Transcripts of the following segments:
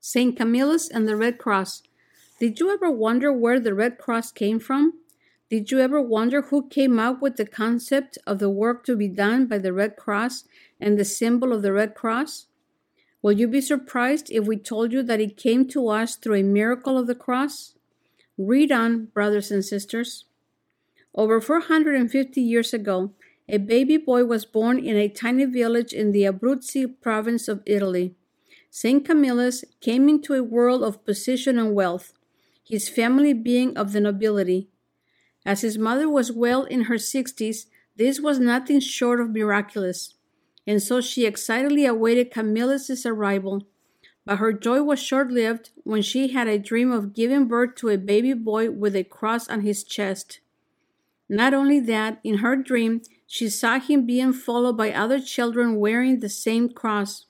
St. Camillus and the Red Cross. Did you ever wonder where the Red Cross came from? Did you ever wonder who came up with the concept of the work to be done by the Red Cross and the symbol of the Red Cross? Will you be surprised if we told you that it came to us through a miracle of the cross? Read on, brothers and sisters. Over 450 years ago, a baby boy was born in a tiny village in the Abruzzi province of Italy. St. Camillus came into a world of position and wealth, his family being of the nobility. As his mother was well in her sixties, this was nothing short of miraculous, and so she excitedly awaited Camillus's arrival. But her joy was short lived when she had a dream of giving birth to a baby boy with a cross on his chest. Not only that, in her dream, she saw him being followed by other children wearing the same cross.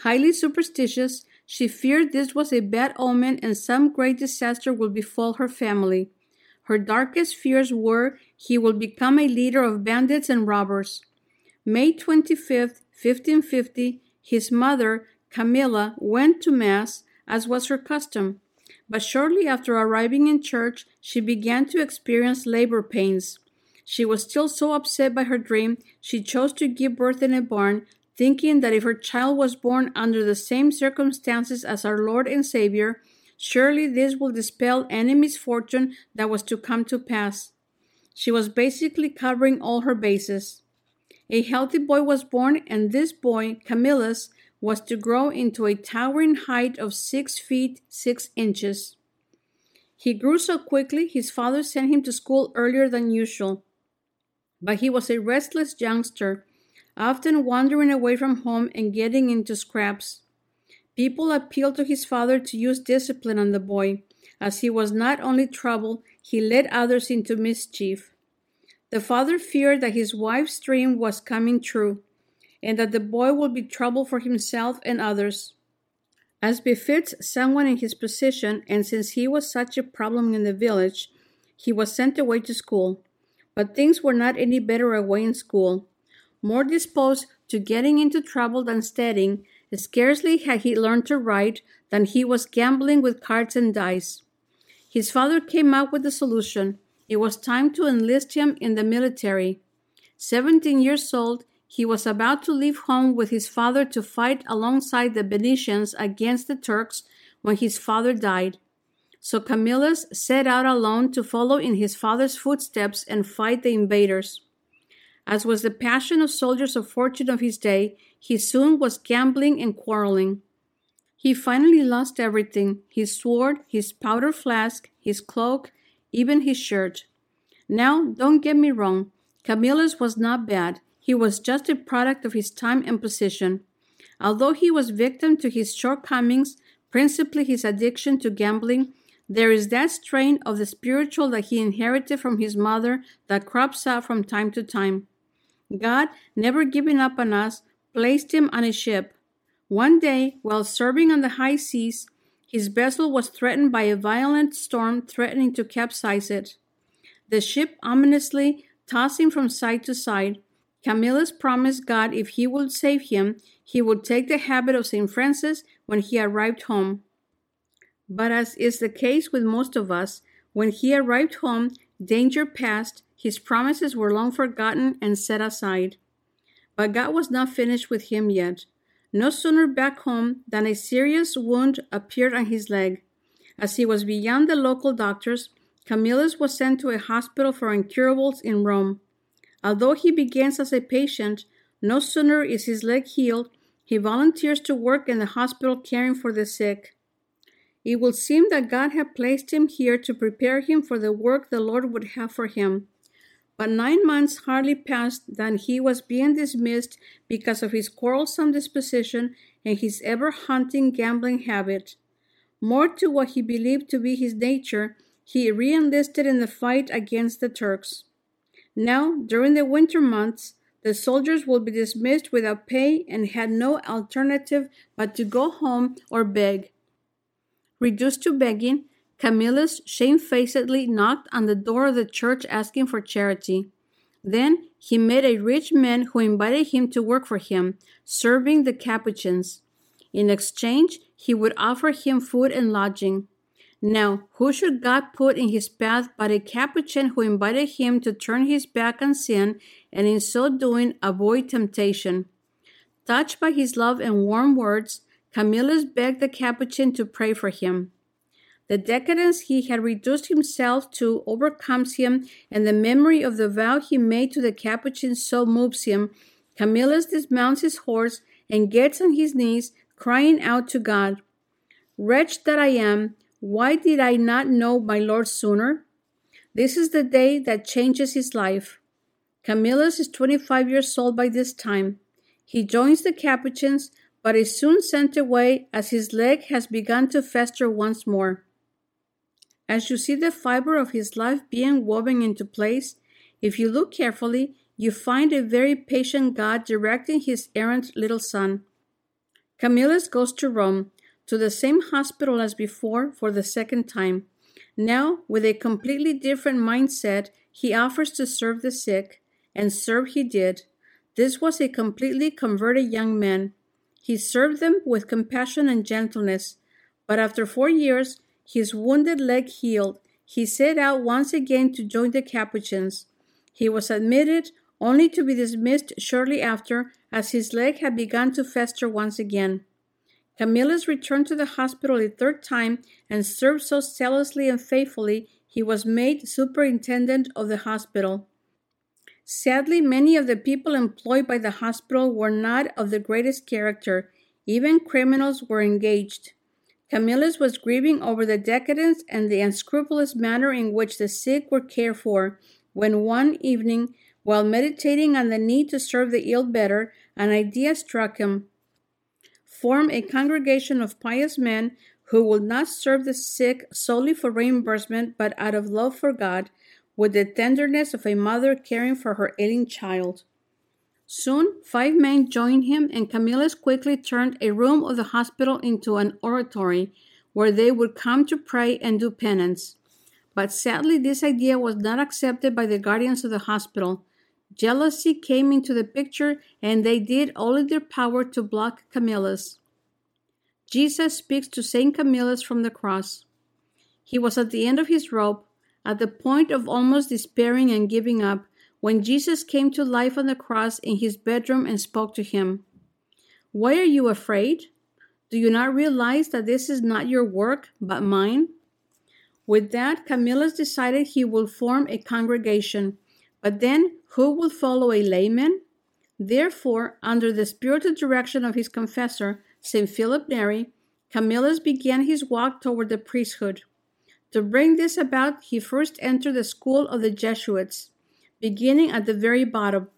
Highly superstitious, she feared this was a bad omen and some great disaster would befall her family. Her darkest fears were he would become a leader of bandits and robbers. May 25th, 1550, his mother, Camilla, went to Mass, as was her custom. But shortly after arriving in church, she began to experience labor pains. She was still so upset by her dream, she chose to give birth in a barn, thinking that if her child was born under the same circumstances as our Lord and Savior, surely this will dispel any misfortune that was to come to pass. She was basically covering all her bases. A healthy boy was born, and this boy, Camillus, was to grow into a towering height of six feet six inches. He grew so quickly, his father sent him to school earlier than usual. But he was a restless youngster often wandering away from home and getting into scraps. People appealed to his father to use discipline on the boy, as he was not only trouble, he led others into mischief. The father feared that his wife's dream was coming true, and that the boy would be trouble for himself and others. As befits someone in his position, and since he was such a problem in the village, he was sent away to school. But things were not any better away in school more disposed to getting into trouble than studying, scarcely had he learned to write than he was gambling with cards and dice. His father came up with the solution. It was time to enlist him in the military. Seventeen years old, he was about to leave home with his father to fight alongside the Venetians against the Turks when his father died. So Camillus set out alone to follow in his father's footsteps and fight the invaders. As was the passion of soldiers of fortune of his day, he soon was gambling and quarreling. He finally lost everything his sword, his powder flask, his cloak, even his shirt. Now, don't get me wrong, Camillus was not bad. He was just a product of his time and position. Although he was victim to his shortcomings, principally his addiction to gambling, there is that strain of the spiritual that he inherited from his mother that crops up from time to time. God, never giving up on us, placed him on a ship. One day, while serving on the high seas, his vessel was threatened by a violent storm threatening to capsize it. The ship ominously tossing from side to side, Camillus promised God if he would save him, he would take the habit of St. Francis when he arrived home. But as is the case with most of us, when he arrived home, danger passed, his promises were long forgotten and set aside. But God was not finished with him yet. No sooner back home than a serious wound appeared on his leg. As he was beyond the local doctors, Camillus was sent to a hospital for incurables in Rome. Although he begins as a patient, no sooner is his leg healed, he volunteers to work in the hospital caring for the sick. It will seem that God had placed him here to prepare him for the work the Lord would have for him. But nine months hardly passed than he was being dismissed because of his quarrelsome disposition and his ever hunting gambling habit. More to what he believed to be his nature, he re enlisted in the fight against the Turks. Now, during the winter months, the soldiers would be dismissed without pay and had no alternative but to go home or beg. Reduced to begging, Camillus shamefacedly knocked on the door of the church asking for charity. Then he met a rich man who invited him to work for him, serving the Capuchins. In exchange, he would offer him food and lodging. Now, who should God put in his path but a Capuchin who invited him to turn his back on sin and in so doing avoid temptation? Touched by his love and warm words, Camillus begged the Capuchin to pray for him. The decadence he had reduced himself to overcomes him, and the memory of the vow he made to the Capuchin so moves him. Camillus dismounts his horse and gets on his knees, crying out to God, Wretch that I am, why did I not know my Lord sooner? This is the day that changes his life. Camillus is 25 years old by this time. He joins the Capuchins, but is soon sent away as his leg has begun to fester once more. As you see the fiber of his life being woven into place, if you look carefully, you find a very patient God directing his errant little son. Camillus goes to Rome, to the same hospital as before for the second time. Now, with a completely different mindset, he offers to serve the sick, and serve he did. This was a completely converted young man. He served them with compassion and gentleness, but after four years, his wounded leg healed. He set out once again to join the Capuchins. He was admitted only to be dismissed shortly after, as his leg had begun to fester once again. Camillus returned to the hospital a third time and served so zealously and faithfully he was made superintendent of the hospital. Sadly, many of the people employed by the hospital were not of the greatest character. Even criminals were engaged. Camillus was grieving over the decadence and the unscrupulous manner in which the sick were cared for when one evening, while meditating on the need to serve the ill better, an idea struck him form a congregation of pious men who will not serve the sick solely for reimbursement, but out of love for God, with the tenderness of a mother caring for her ailing child. Soon, five men joined him, and Camillus quickly turned a room of the hospital into an oratory where they would come to pray and do penance. But sadly, this idea was not accepted by the guardians of the hospital, Jealousy came into the picture, and they did all in their power to block Camillus. Jesus speaks to St. Camillus from the cross. He was at the end of his rope, at the point of almost despairing and giving up, when Jesus came to life on the cross in his bedroom and spoke to him. Why are you afraid? Do you not realize that this is not your work, but mine? With that, Camillus decided he would form a congregation but then, who will follow a layman? Therefore, under the spiritual direction of his confessor, St. Philip Neri, Camillus began his walk toward the priesthood. To bring this about, he first entered the school of the Jesuits, beginning at the very bottom.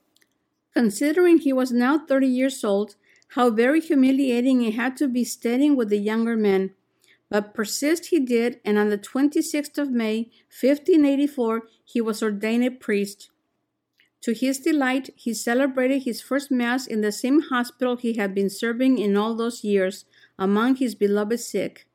Considering he was now 30 years old, how very humiliating it had to be studying with the younger men. But persist he did, and on the 26th of May, 1584, he was ordained a priest. To his delight, he celebrated his first Mass in the same hospital he had been serving in all those years, among his beloved sick.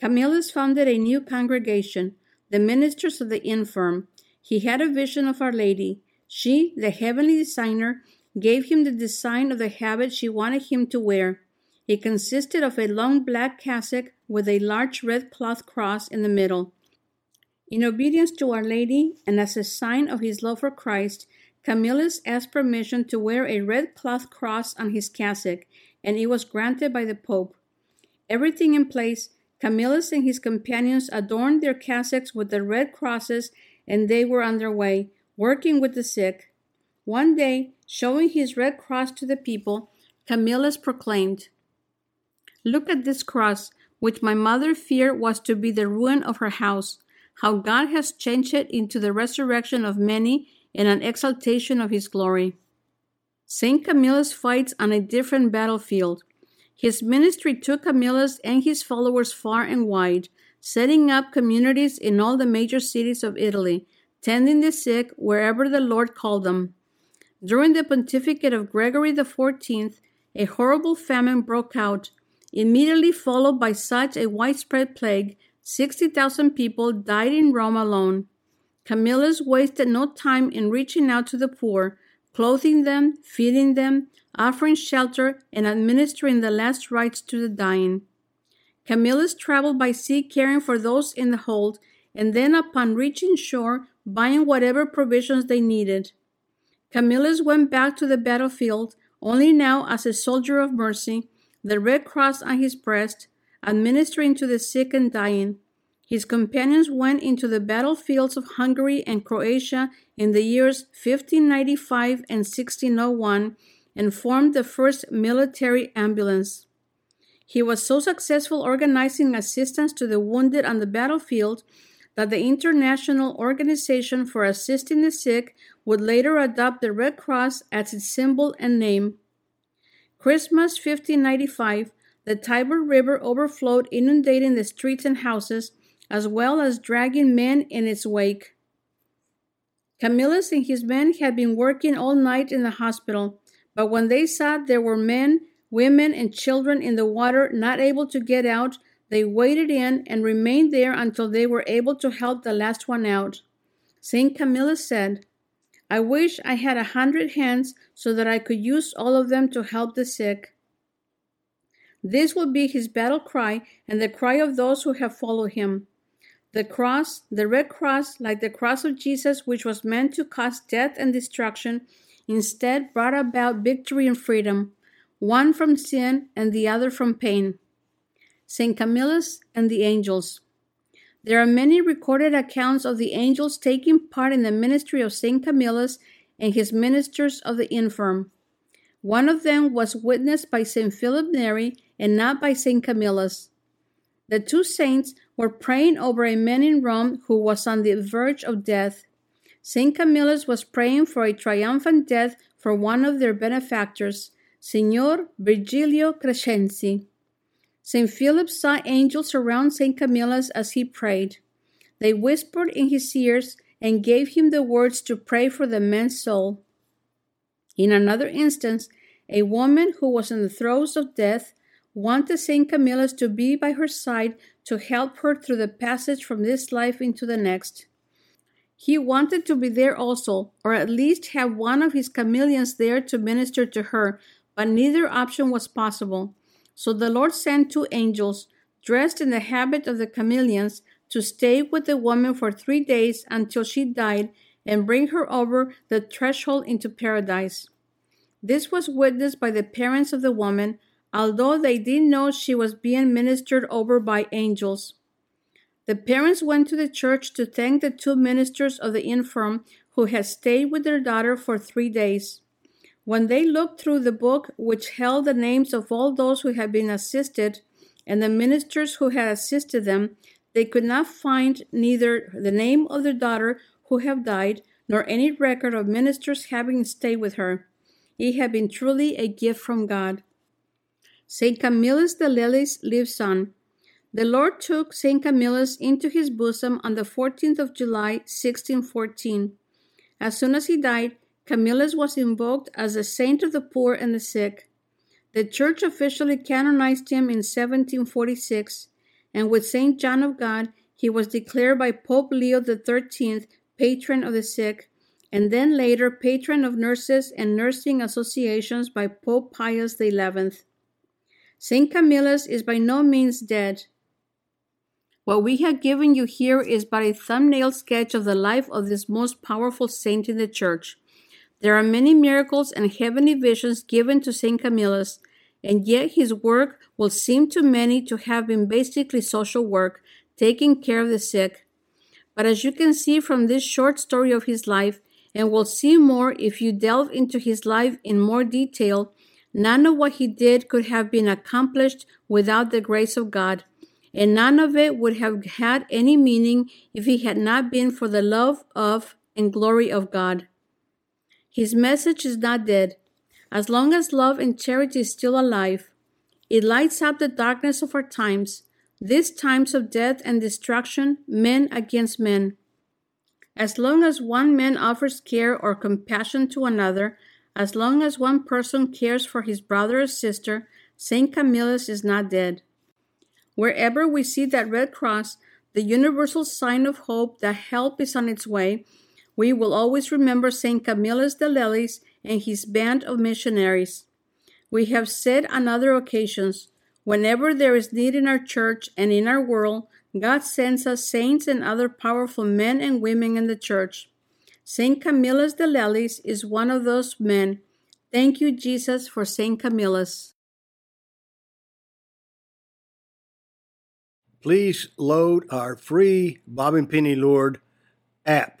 Camillus founded a new congregation, the Ministers of the Infirm. He had a vision of Our Lady. She, the heavenly designer, gave him the design of the habit she wanted him to wear. It consisted of a long black cassock with a large red cloth cross in the middle. In obedience to Our Lady and as a sign of his love for Christ, Camillus asked permission to wear a red cloth cross on his cassock, and it was granted by the Pope. Everything in place, Camillus and his companions adorned their cassocks with the red crosses, and they were on their way, working with the sick. One day, showing his red cross to the people, Camillus proclaimed, Look at this cross, which my mother feared was to be the ruin of her house how God has changed it into the resurrection of many and an exaltation of his glory. St. Camillus fights on a different battlefield. His ministry took Camillus and his followers far and wide, setting up communities in all the major cities of Italy, tending the sick wherever the Lord called them. During the pontificate of Gregory XIV, a horrible famine broke out, immediately followed by such a widespread plague 60,000 people died in Rome alone. Camillus wasted no time in reaching out to the poor, clothing them, feeding them, offering shelter and administering the last rites to the dying. Camillus traveled by sea caring for those in the hold, and then upon reaching shore, buying whatever provisions they needed. Camillus went back to the battlefield, only now as a soldier of mercy, the red cross on his breast, administering to the sick and dying. His companions went into the battlefields of Hungary and Croatia in the years 1595 and 1601 and formed the first military ambulance. He was so successful organizing assistance to the wounded on the battlefield that the International Organization for Assisting the Sick would later adopt the Red Cross as its symbol and name. Christmas 1595, the Tiber River overflowed, inundating the streets and houses, as well as dragging men in its wake. Camillus and his men had been working all night in the hospital, but when they saw there were men, women, and children in the water not able to get out, they waded in and remained there until they were able to help the last one out. St. Camillus said, I wish I had a hundred hands so that I could use all of them to help the sick. This will be his battle cry and the cry of those who have followed him. The cross, the red cross, like the cross of Jesus, which was meant to cause death and destruction, instead brought about victory and freedom, one from sin and the other from pain. St. Camillus and the angels. There are many recorded accounts of the angels taking part in the ministry of St. Camillus and his ministers of the infirm. One of them was witnessed by St. Philip Neri and not by St. Camillus. The two saints were praying over a man in Rome who was on the verge of death. St. Camillus was praying for a triumphant death for one of their benefactors, Signor Virgilio Crescenzi. St. Philip saw angels around St. Camillus as he prayed. They whispered in his ears and gave him the words to pray for the man's soul. In another instance, a woman who was in the throes of death wanted St. Camillus to be by her side to help her through the passage from this life into the next. He wanted to be there also, or at least have one of his Camillians there to minister to her, but neither option was possible. So the Lord sent two angels, dressed in the habit of the Camillians, to stay with the woman for three days until she died and bring her over the threshold into paradise. This was witnessed by the parents of the woman, although they didn't know she was being ministered over by angels. The parents went to the church to thank the two ministers of the infirm who had stayed with their daughter for three days. When they looked through the book, which held the names of all those who had been assisted and the ministers who had assisted them, they could not find neither the name of their daughter who had died nor any record of ministers having stayed with her. It had been truly a gift from God. St. Camillus de Lellis lives on. The Lord took St. Camillus into his bosom on the 14th of July, 1614. As soon as he died, Camillus was invoked as a saint of the poor and the sick. The Church officially canonized him in 1746, and with St. John of God, he was declared by Pope Leo XIII patron of the sick, and then later patron of nurses and nursing associations by Pope Pius XI. St. Camillus is by no means dead. What we have given you here is but a thumbnail sketch of the life of this most powerful saint in the Church. There are many miracles and heavenly visions given to St. Camillus, and yet his work will seem to many to have been basically social work, taking care of the sick. But as you can see from this short story of his life, and will see more if you delve into his life in more detail, none of what he did could have been accomplished without the grace of God and none of it would have had any meaning if it had not been for the love of and glory of God. His message is not dead. As long as love and charity is still alive, it lights up the darkness of our times, these times of death and destruction, men against men. As long as one man offers care or compassion to another, as long as one person cares for his brother or sister, St. Camillus is not dead. Wherever we see that red cross, the universal sign of hope that help is on its way, we will always remember St. Camillus de Lellis and his band of missionaries. We have said on other occasions, whenever there is need in our church and in our world, God sends us saints and other powerful men and women in the church. Saint Camillus de Lellis is one of those men. Thank you, Jesus, for Saint Camillus. Please load our free Bob and Penny Lord app.